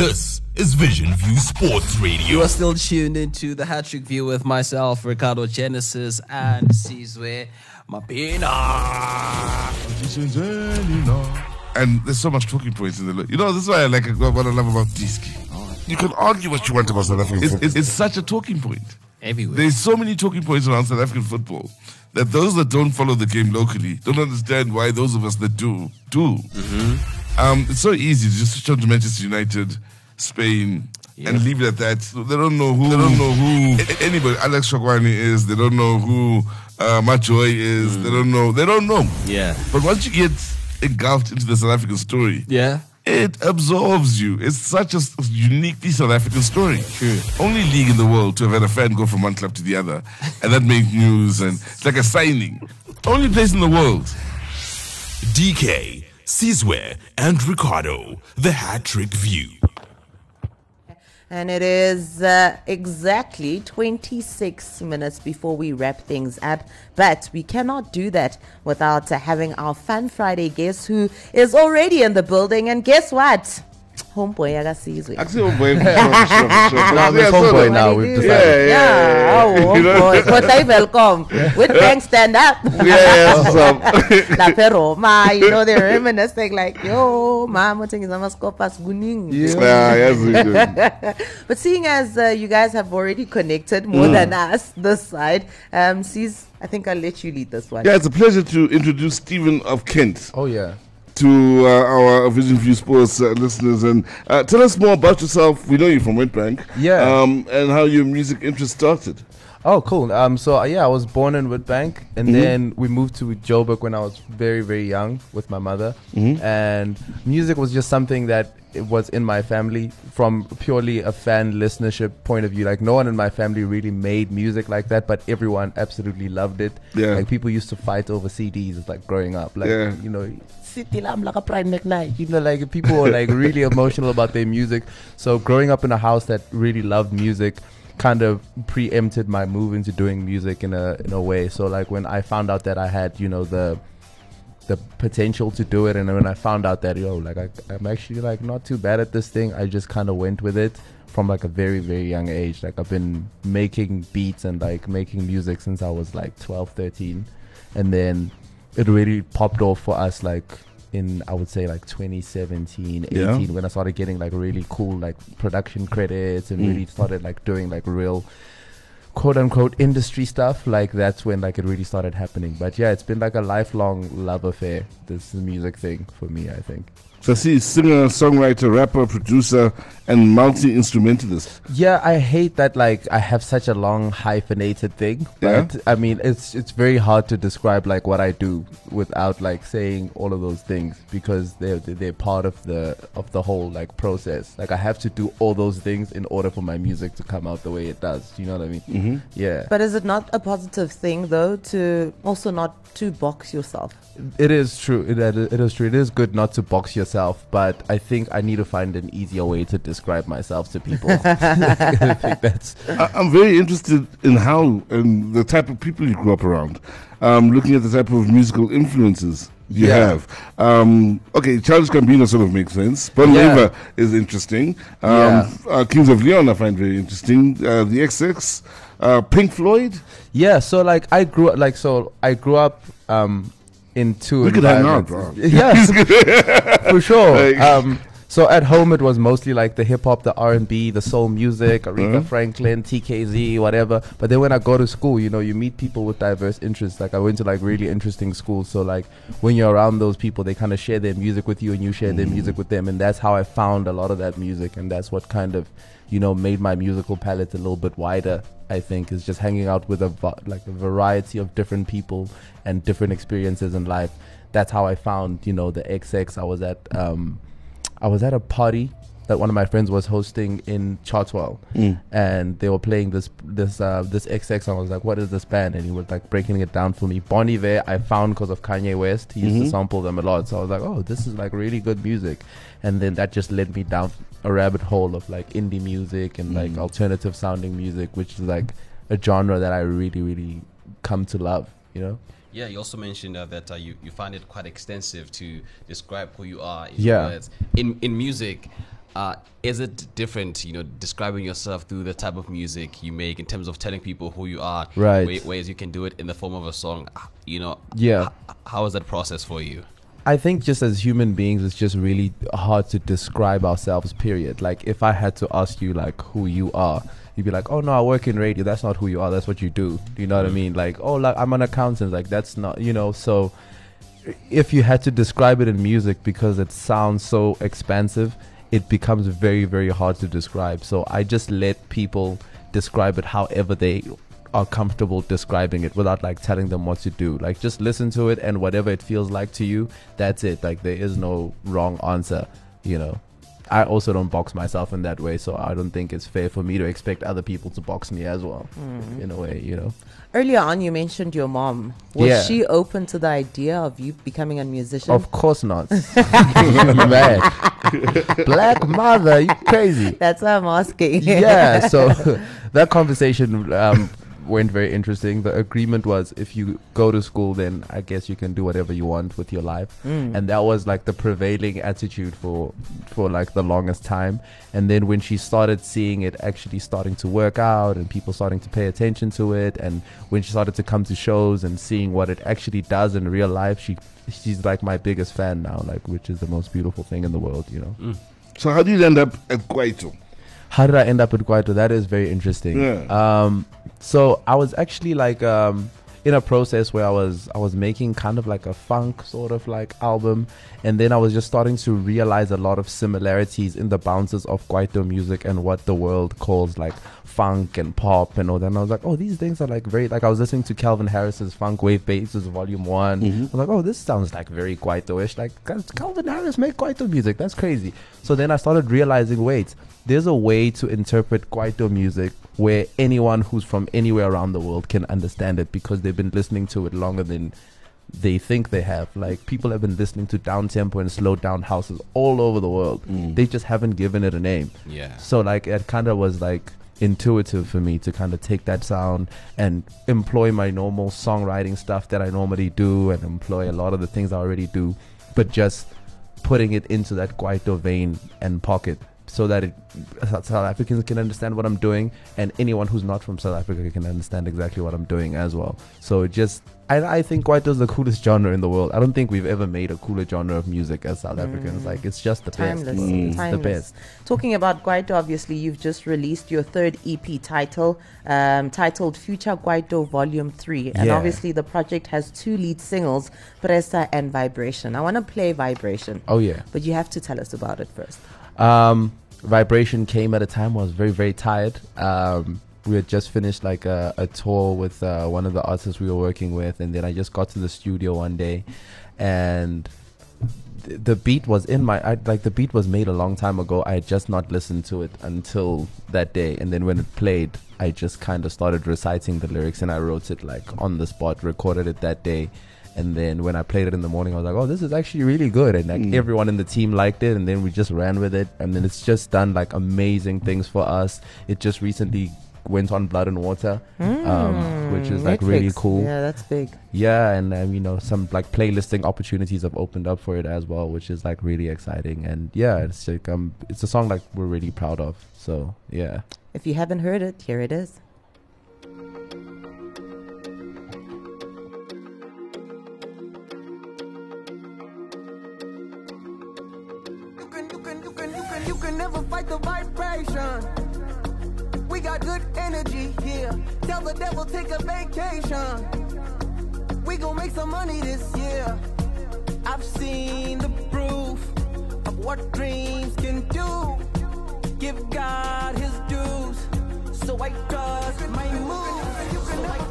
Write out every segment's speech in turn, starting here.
This is Vision View Sports Radio. You are still tuned into the Hat Trick View with myself, Ricardo Genesis, and Sizwe Mapina. And there's so much talking points in the. look. You know, this is why I like what I love about Diski. You can argue what you want about South African football. It's, it's such a talking point. Everywhere. There's so many talking points around South African football that those that don't follow the game locally don't understand why those of us that do do. Mm-hmm. Um, it's so easy to just switch on to Manchester United, Spain, and leave it at that. They don't know who. They don't know who anybody. Alex Shogwani is. They don't know who uh, Majoy is. They don't know. They don't know. Yeah. But once you get engulfed into the South African story, Yeah. it absorbs you. It's such a uniquely South African story. True. Only league in the world to have had a fan go from one club to the other, and that made news, and it's like a signing. Only place in the world. DK, Sizwe, and Ricardo, the Hat Trick View. And it is uh, exactly 26 minutes before we wrap things up. But we cannot do that without uh, having our Fun Friday guest who is already in the building. And guess what? Homeboy Agasizwe. Actually, boy, sure, sure, sure. No, I'm Yeah, his so homeboy now. We've decided. Yeah, yeah, Yeah, oh, You know? homeboy. Kotay welcome. With bank stand up. Yes, La Peroma, you know, they're reminiscing like, yo, mom, what's in Skopas Guning. yeah, yes, we do. But seeing as uh, you guys have already connected more Mm. than us this side, um, sees I think I'll let you lead this one. Yeah, it's a pleasure to introduce Stephen of Kent Oh yeah. To uh, our Vision View Sports uh, listeners. And uh, tell us more about yourself. We know you from Witbank. Yeah. Um, and how your music interest started. Oh, cool. Um, so uh, yeah, I was born in Witbank, and Mm-hmm. then we moved to Joburg when I was very, very young with my mother. Mm-hmm. And music was just something that it was in my family from purely a fan listenership point of view. Like no one in my family really made music like that, but everyone absolutely loved it. Yeah. Like people used to fight over CDs, like growing up. Like Yeah. you know. City Lam like a Brian McKnight. You know, like people were like really emotional about their music. So growing up in a house that really loved music kind of preempted my move into doing music in a in a way. So like when I found out that I had, you know, the the potential to do it and when I found out that yo like I, I'm actually like not too bad at this thing I just kind of went with it from like a very very young age like I've been making beats and like making music since I was like 12 13 and then it really popped off for us like in I would say like 2017 18 Yeah. when I started getting like really cool like production credits and Mm. really started like doing like real quote unquote industry stuff like that's when like it really started happening but yeah it's been like a lifelong love affair this music thing for me i think So I see singer, songwriter, rapper, producer, and multi instrumentalist. yeah i hate that like i have such a long hyphenated thing Yeah? i mean it's it's very hard to describe like what i do without like saying all of those things because they're they're part of the of the whole like process like i have to do all those things in order for my music to come out the way it does you know what i mean mm-hmm. yeah But is it not a positive thing though to also not to box yourself? It is true. It, it is true. It is good not to box yourself, but I think I need to find an easier way to describe myself to people. I think that's I, I'm very interested in how and the type of people you grew up around. Um, looking at the type of musical influences you Yeah. have. Um, okay, Childish Gambino sort of makes sense. Bon Yeah. Iver is interesting. Um, Yeah. uh, Kings of Leon I find very interesting. Uh, the XX, uh, Pink Floyd. yeah. So like I grew up like so I grew up um in two. We could hang out, environments. Yes, for sure. Like- Um, so at home it was mostly like the hip hop, the R and B, the soul music, Aretha Uh-huh. Franklin, TKZ, whatever. But then when I go to school, you know, you meet people with diverse interests. Like I went to like really interesting schools, so like when you're around those people, they kind of share their music with you, and you share their music with them, and that's how I found a lot of that music, and that's what kind of, you know, made my musical palette a little bit wider. I think is just hanging out with a like a variety of different people and different experiences in life. That's how I found, you know, the XX. I was at um, I was at a party that one of my friends was hosting in Chartwell, mm. and they were playing this this uh, this XX song. I was like, "What is this band?" And he was like breaking it down for me. Bon Iver, I found because of Kanye West. He used to mm-hmm. sample them a lot, so I was like, "Oh, this is like really good music." And then that just led me down a rabbit hole of like indie music and like mm. alternative sounding music, which is like a genre that I really really come to love. You know? Yeah, you also mentioned uh, that uh, you, you find it quite extensive to describe who you are in Yeah. words. In, in music, Uh, is it different, you know, describing yourself through the type of music you make in terms of telling people who you are? Right. wa- Ways you can do it in the form of a song. uh, You know. Yeah. h- how is that process for you? I think just as human beings, it's just really hard to describe ourselves. Period. Like if I had to ask you like who you are, you'd be like, "Oh no, I work in radio." That's not who you are. That's what you do. Do you know what I mm. mean? Like, "Oh, like I'm an accountant." Like that's not, you know. So if you had to describe it in music because it sounds so expansive, it becomes very, very hard to describe. So I just let people describe it however they are comfortable describing it without like telling them what to do. Like just listen to it and whatever it feels like to you, that's it. Like there is no wrong answer, you know. I also don't box myself in that way, so I don't think it's fair for me to expect other people to box me as well, in a way, you know. Earlier on, you mentioned your mom. Was Yeah. she open to the idea of you becoming a musician? Of course not. mad. Black mother, you crazy. That's why I'm asking. Yeah, so that conversation um, went very interesting. The agreement was if you go to school, then I guess you can do whatever you want with your life. Mm. And that was like the prevailing attitude for for like the longest time. And then when she started seeing it actually starting to work out and people starting to pay attention to it and when she started to come to shows and seeing what it actually does in real life, she she's like my biggest fan now, like which is the most beautiful thing in the world, you know. Mm. So how did you end up at Kwaito? How did I end up at Kwaito? That is very interesting. Yeah. Um, so I was actually like um, in a process where I was I was making kind of like a funk sort of like album, and then I was just starting to realize a lot of similarities in the bounces of Kwaito music and what the world calls like funk and pop and all that. And I was like, oh, these things are like very like I was listening to Calvin Harris's Funk Wave Basses Volume One. Mm-hmm. I was like, oh, this sounds like very Kwaito-ish. Like Calvin Harris make Kwaito music. That's crazy. So then I started realizing, wait, there's a way to interpret Kwaito music where anyone who's from anywhere around the world can understand it because they've been listening to it longer than they think they have. Like people have been listening to down tempo and slow down houses all over the world. Mm. They just haven't given it a name. Yeah. So like it kind of was like intuitive for me to kind of take that sound and employ my normal songwriting stuff that I normally do and employ a lot of the things I already do, but just putting it into that Kwaito vein and pocket so that it, South Africans can understand what I'm doing and anyone who's not from South Africa can understand exactly what I'm doing as well. So it just I, I think Kwaito is the coolest genre in the world. I don't think we've ever made a cooler genre of music as South Africans. Like it's just the Timeless. best. It's Timeless. the best. Talking about Kwaito, obviously, you've just released your third EP title, um, titled Future Kwaito Volume 3. And Yeah. obviously, the project has two lead singles, Presa and Vibration. I want to play Vibration, Oh yeah. but you have to tell us about it first. Um, Vibration came at a time where I was very, very tired. Um, we had just finished like a, a tour with uh, one of the artists we were working with, and then I just got to the studio one day, and th- the beat was in my I, like the beat was made a long time ago. I had just not listened to it until that day, and then when it played, I just kind of started reciting the lyrics, and I wrote it like on the spot, recorded it that day. And then when I played it in the morning, I was like, "Oh, this is actually really good." And like everyone in the team liked it, and then we just ran with it. And then it's just done like amazing things for us. It just recently went on Blood and Water, um, which is like really cool. Yeah, that's big. Yeah, and um, you know some like playlisting opportunities have opened up for it as well, which is like really exciting. And yeah, it's like um, it's a song like we're really proud of. So yeah, If you haven't heard it, here it is. You can, you can, never fight the vibration. We got good energy here. Tell the devil take a vacation. We gon' make some money this year. I've seen the proof of what dreams can do. Give God his dues. So I trust my moves.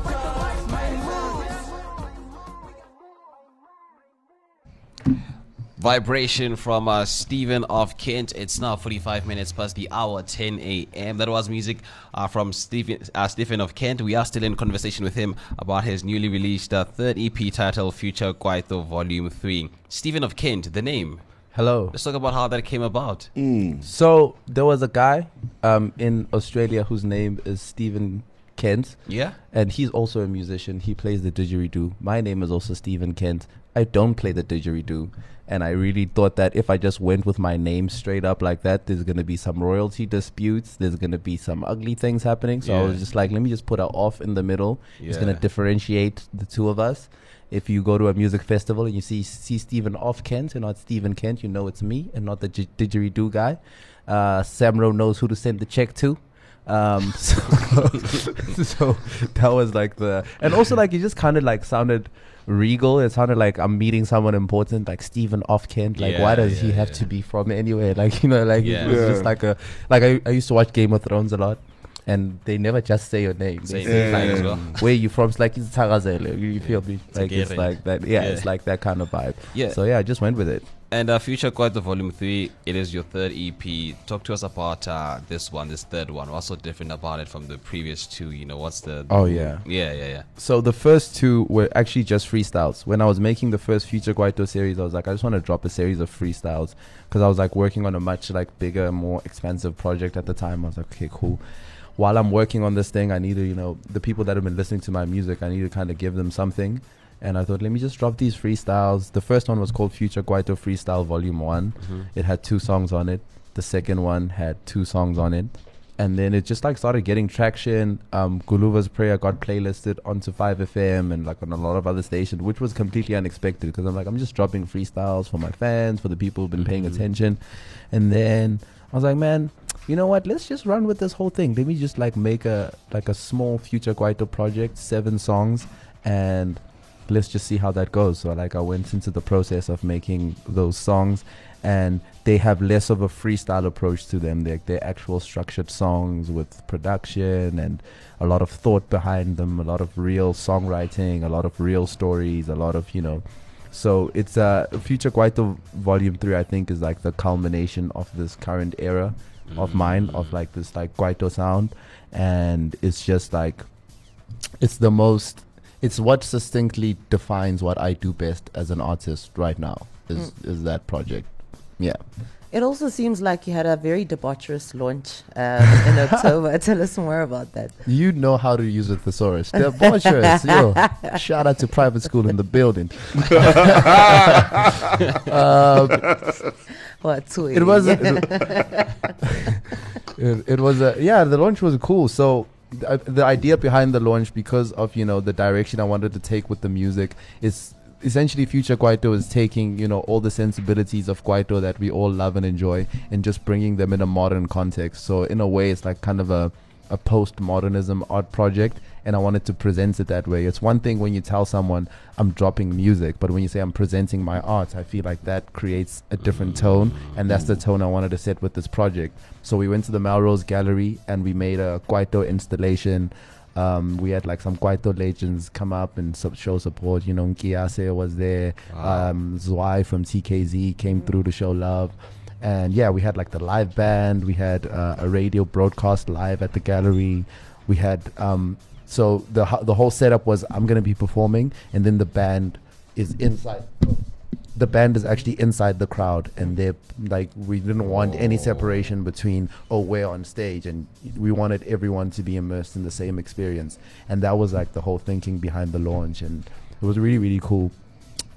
Vibration from uh, Stephen of Kent. It's now 45 minutes past the hour, 10 a.m. That was music uh, from Stephen, uh, Stephen of Kent. We are still in conversation with him about his newly released uh, third EP title, Future Kwaito Volume 3. Stephen of Kent, the name. hello. Let's talk about how that came about. So there was a guy um, in Australia whose name is Stephen Kent. Yeah? and he's also a musician. He plays the didgeridoo. My name is also Stephen Kent. I don't play the didgeridoo. And I really thought that if I just went with my name straight up like that, there's gonna be some royalty disputes. There's gonna be some ugly things happening. So I was just like, let me just put her off in the middle. It's gonna differentiate the two of us. If you go to a music festival and you see see Stephen off Kent and not Stephen Kent, you know it's me and not the didgeridoo guy. Uh, Samro knows who to send the check to. Um, so, so that was like the, and also like it just kind of like sounded regal. It sounded like I'm meeting someone important, like Stephen off Kent. Like, why Yeah, does he have yeah. to be from anywhere? Like, you know, like Yeah. it was Yeah. just like a, like I, I used to watch Game of Thrones a lot. And they never just say your name. They Same say thing like, as well. where you from? It's like it's Tagazele. You, you feel me? Like it's Tagare. like that. Yeah, Yeah. it's like that kind of vibe. Yeah. So yeah, I just went with it. And uh, Future Kwaito Volume 3, it is your third EP. Talk to us about uh, this one, this third one. What's so different about it from the previous two? You know, what's the. Oh yeah. Yeah, yeah, yeah. So the first two were actually just freestyles. When I was making the first Future Kwaito series, I was like, I just want to drop a series of freestyles because I was like working on a much like bigger, more expensive project at the time. I was like, okay, cool. While I'm working on this thing, I need to, you know, the people that have been listening to my music, I need to kind of give them something. And I thought, let me just drop these freestyles. The first one was called Future Kwaito Freestyle Volume One. It had two songs on it. The second one had two songs on it. And then it just like started getting traction. Um, Guluva's Prayer got playlisted onto 5FM and like on a lot of other stations, which was completely unexpected because I'm like, I'm just dropping freestyles for my fans, for the people who've been paying attention. And then I was like, man, you know what? Let's just run with this whole thing. Let me just like make a like a small future Kwaito project, seven songs, and let's just see how that goes. So like I went into the process of making those songs and they have less of a freestyle approach to them. They're, they're actual structured songs with production and a lot of thought behind them, a lot of real songwriting, a lot of real stories, a lot of, you know, so it's uh Future Kwaito Volume 3 I think is like the culmination of this current era of mine of like this like Kwaito sound and it's just like it's the most it's what succinctly defines what I do best as an artist right now is is that project. Yeah. It also seems like you had a very debaucherous launch uh, in October. Tell us more about that. You know how to use a thesaurus. Debaucherous, yo. Shout out to private school in the building. um, What? it was a, it, it was a yeah the launch was cool so the idea behind the launch because of you know the direction i wanted to take with the music is essentially future Kwaito is taking you know all the sensibilities of Kwaito that we all love and enjoy and just bringing them in a modern context. So in a way it's like kind of a a postmodernism art project and I wanted to present it that way. It's one thing when you tell someone I'm dropping music, but when you say I'm presenting my art, I feel like that creates a different tone and that's the tone I wanted to set with this project. So we went to the Melrose Gallery and we made a Kwaito installation. Um, we had like some Kwaito legends come up and sub- show support. You know, Nkiase was there. Um, Zwai from TKZ came through to show love and yeah, we had like the live band. We had uh, a radio broadcast live at the gallery. We had um, so the the whole setup was I'm gonna be performing, and then the band is inside. The band is actually inside the crowd, and they're like we didn't want any separation between oh we're on stage, and we wanted everyone to be immersed in the same experience, and that was like the whole thinking behind the launch, and it was really really cool.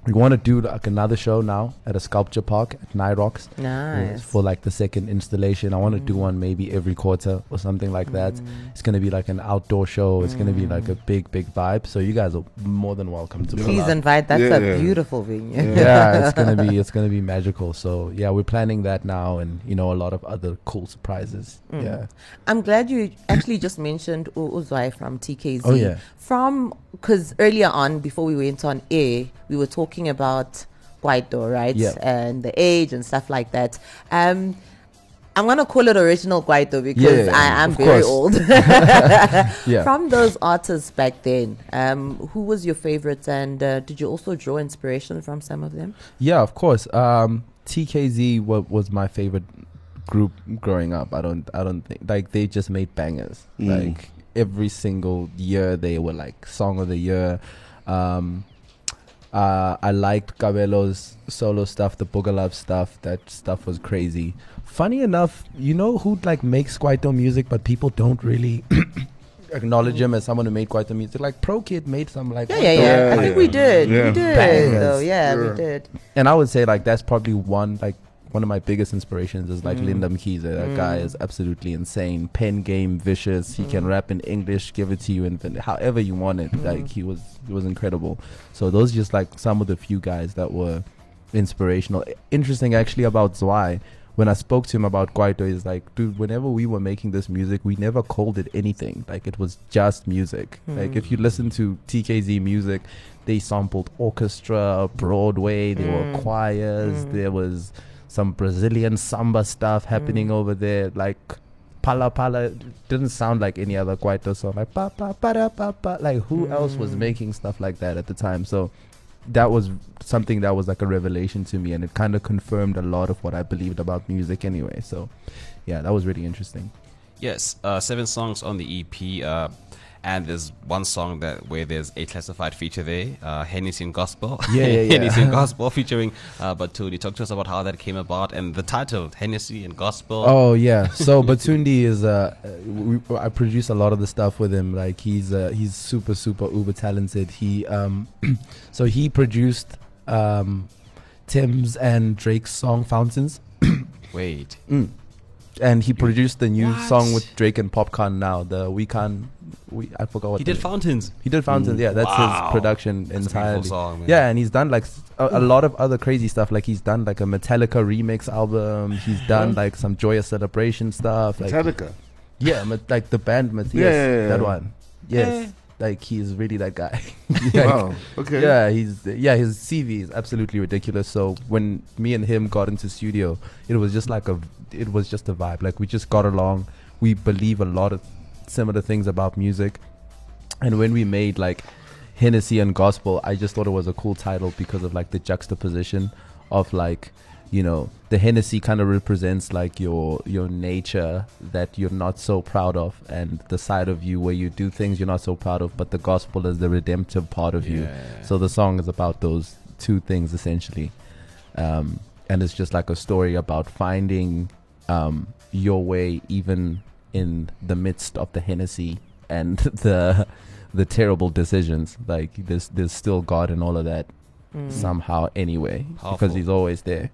We want to do like another show now at a sculpture park at Nirox Nice. for like the second installation. I want to do mm. one maybe every quarter or something like that. Mm. It's going to be like an outdoor show. It's going to be like a mm. big, big vibe. So you guys are more than welcome to pull Please invite. That's Yeah, a yeah. beautiful venue. yeah, it's gonna be it's gonna be magical. So yeah, we're planning that now, and you know a lot of other cool surprises. Yeah, I'm glad you actually just mentioned U- Uzwai from TKZ. Oh, yeah. From because earlier on, before we went on air, we were talking about Kwaito, right? Yeah. And the age and stuff like that. Um, I'm gonna call it original Kwaito because Yeah, yeah, I am very course. old. yeah. From those artists back then, um, who was your favorite, and uh, did you also draw inspiration from some of them? Yeah, of course. Um, TKZ wa- was my favorite group growing up. I don't, I don't think like they just made bangers. Like every single year, they were like song of the year. Um, uh, I liked Kabelo's solo stuff, the Bouga Luv stuff. That stuff was crazy. Funny enough, you know who like makes Kwaito music, but people don't really acknowledge him as someone who made Kwaito music. Like Pro Kid made some like Yeah, yeah, yeah. Yeah, I think we did. Yeah. We did. Bangers. Though. Yeah, Yeah. we did. and I would say like that's probably one like one of my biggest inspirations is Mm. like Linda Mkhize. That guy is absolutely insane. Pen game, vicious. He Mm. can rap in English, give it to you in however you want it. Mm. Like he was he was incredible. So those are just like some of the few guys that were inspirational. Interesting actually about Zwai. When I spoke to him about Kwaito, he's like, dude, whenever we were making this music, we never called it anything. Like it was just music. Like if you listen to TKZ music, they sampled orchestra, Broadway, there were choirs, there was some Brazilian samba stuff happening over there. Like Pala Pala didn't sound like any other Kwaito song. Like pa pa pa da, pa pa. Like who else was making stuff like that at the time? So that was something that was like a revelation to me, and it kind of confirmed a lot of what I believed about music anyway. So yeah, that was really interesting. Yes, uh, seven songs on the EP, uh, and there's one song that where there's a classified feature there, uh, Hennessy and Gospel. Yeah, yeah, yeah. Hennessy and Gospel featuring uh, Batuni. Talk to us about how that came about and the title, Hennessy and Gospel. Oh yeah. So Batundi is uh, we, I produce a lot of the stuff with him. Like he's uh, he's super super uber talented. He um, so he produced um, Tems and Drake's song Fountains, Wait, and he produced the new What? song with Drake and Popcorn. Now the we can we I forgot what he did Fountains. He did Fountains, yeah. That's Wow. his production That's a entirely. song, man. yeah, and he's done like a hmm. lot of other crazy stuff. Like he's done like a Metallica remix album. He's done like some Joyous Celebration stuff. Like Metallica. yeah, like the band Matthias, Yeah, yeah, yeah, that one. Yes, eh. Like he's really that guy. Like, Wow. Okay. Yeah, he's yeah. His CV is absolutely ridiculous. So when me and him got into studio, it was just like a it was just a vibe. Like we just got along. We believe a lot of similar things about music, and when we made like Hennessy and Gospel, I just thought it was a cool title because of like the juxtaposition of like you know the Hennessy kind of represents like your your nature that you're not so proud of and the side of you where you do things you're not so proud of but the gospel is the redemptive part of you. So the song is about those two things essentially. Um, and it's just like a story about finding um, your way even in the midst of the Hennessy and the the terrible decisions. Like there's there's still God and all of that somehow anyway Powerful. because he's always there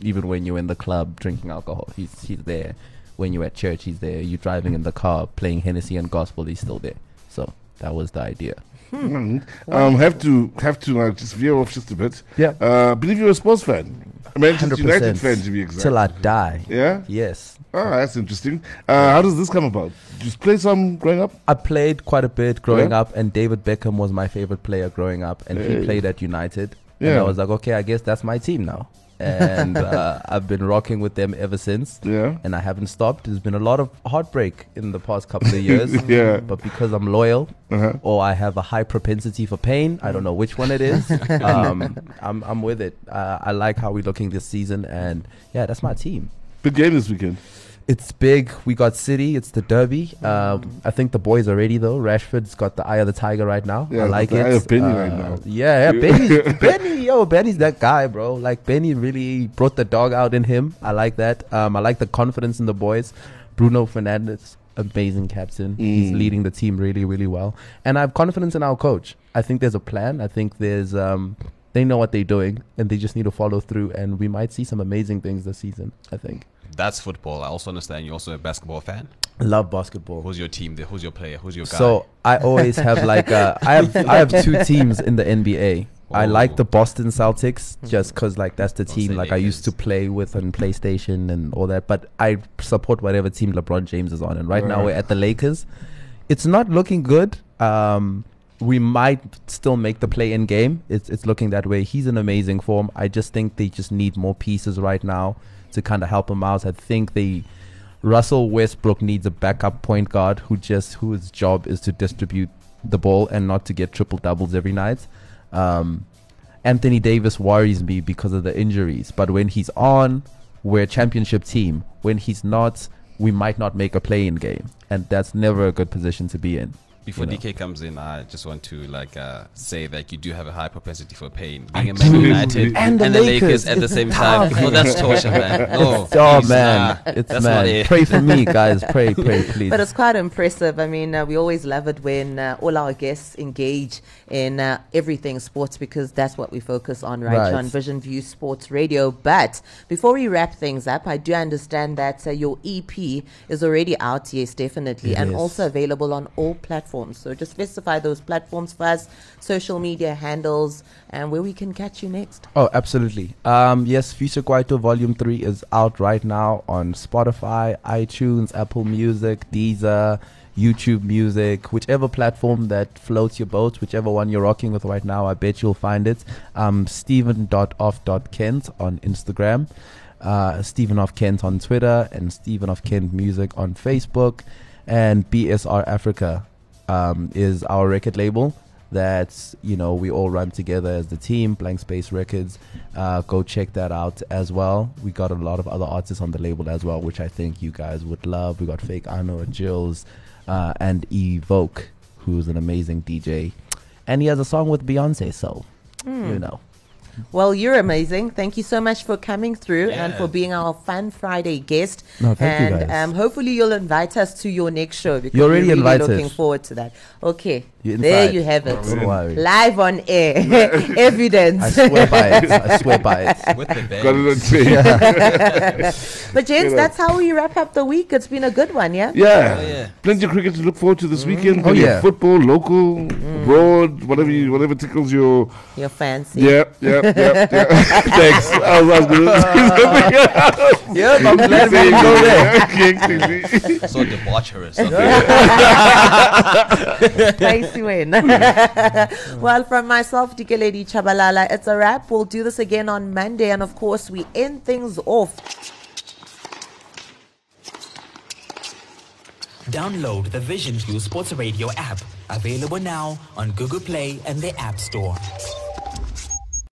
even when you're in the club drinking alcohol he's he's there when you're at church he's there you're driving in the car playing Hennessy and gospel he's still there so that was the idea Mm. Um, have to have to like just veer off just a bit. Yeah. Uh, believe you're a sports fan. A Manchester United 100% fan to be exact. till I die yeah. yes Oh, that's interesting. Uh, how does this come about? Did you play some growing up? I played quite a bit growing Yeah? up, and David Beckham was my favorite player growing up, and Hey. he played at United. And Yeah. I was like, okay, I guess that's my team now. And uh, I've been rocking with them ever since. Yeah. And I haven't stopped. There's been a lot of heartbreak in the past couple of years. Yeah. But because I'm loyal, Uh-huh. or I have a high propensity for pain, I don't know which one it is. um, I'm, I'm with it. Uh, I like how we're looking this season, and yeah, that's my team. Big game this weekend. It's big. We got City. It's the Derby. Um, I think the boys are ready though. Rashford's got the eye of the tiger right now. Yeah, I like it. eye of Benny Uh, right now. Yeah, yeah. Benny, Benny, yo, Benny's that guy, bro. Like Benny really brought the dog out in him. I like that. Um, I like the confidence in the boys. Bruno Fernandes, amazing captain. He's Mm. leading the team really, really well. And I have confidence in our coach. I think there's a plan. I think there's um, they know what they're doing, and they just need to follow through. And we might see some amazing things this season. I think. That's football. I also understand you're also a basketball fan. Love basketball. Who's your team? there? Who's your player? Who's your guy? So I always have like uh, I have I have two teams in the NBA. I like Oh. the Boston Celtics just because like that's the Don't team say like I used to play with on PlayStation and all that. But I support whatever team LeBron James is on. And right now we're at the Lakers. It's not looking good. Um, we might still make the play in game. It's it's looking that way. He's in amazing form. I just think they just need more pieces right now to kind of help him out. I think they Russell Westbrook needs a backup point guard who just whose job is to distribute the ball and not to get triple doubles every night. Um, Anthony Davis worries me because of the injuries, but when he's on, we're a championship team. When he's not, we might not make a play-in game, and that's never a good position to be in. Before you know. DK comes in, I just want to like uh, say that you do have a high propensity for pain. Being a Man United And the Lakers. Lakers. at the It's same time. tough. Oh, that's torture, man. No, Oh please, man, nah, it's that's man. it. Pray for me, guys. Pray, pray, please. But it's quite impressive. I mean, uh, we always love it when uh, all our guests engage in uh, everything sports because that's what we focus on right, Right. here on Vision View Sports Radio. But before we wrap things up, I do understand that uh, your EP is already out, yes, definitely, It and is. also available on all platforms. So just specify those platforms for us, social media handles, and where we can catch you next. Oh, absolutely. Um, yes, Future Kwaito Volume 3 is out right now on Spotify, iTunes, Apple Music, Deezer, YouTube Music, whichever platform that floats your boat, whichever one you're rocking with right now, I bet you'll find it. Um, Stephen.off.kent on Instagram, uh, Stephen of Kent on Twitter, and Stephen of Kent Music on Facebook. And BSR Africa um, is our record label that you know we all run together as the team blank space records. Uh, go check that out as well. We got a lot of other artists on the label as well which i think you guys would love. We got fake ano jills uh, and evoke who's an amazing dj and he has a song with beyonce so Hmm. you know Well, you're amazing. Thank you so much for coming through and for being our Fun Friday guest. No, thank you, and guys. Um, hopefully you'll invite us to your next show because You're already really invited. looking forward to that. Okay, there you have it. don't worry Live on air, evidence. i swear by it i swear by it With the Got it on but James, that's how we wrap up the week. It's been a good one, yeah. Yeah. Oh, yeah. Plenty of cricket to look forward to this weekend. Oh, yeah. football, local, abroad, whatever you, whatever tickles your. You're fancy. Yeah, yeah, yeah, yeah. Thanks. I was, I was going to say something. yep i'm glad we didn't go there Okay, clearly. So debaucherous. Thanks, Wayne. well, from myself, Dike Lady Chabalala, it's a wrap. We'll do this again on Monday. And of course, we end things off Download the Vision View Sports Radio app, available now on Google Play and the App Store.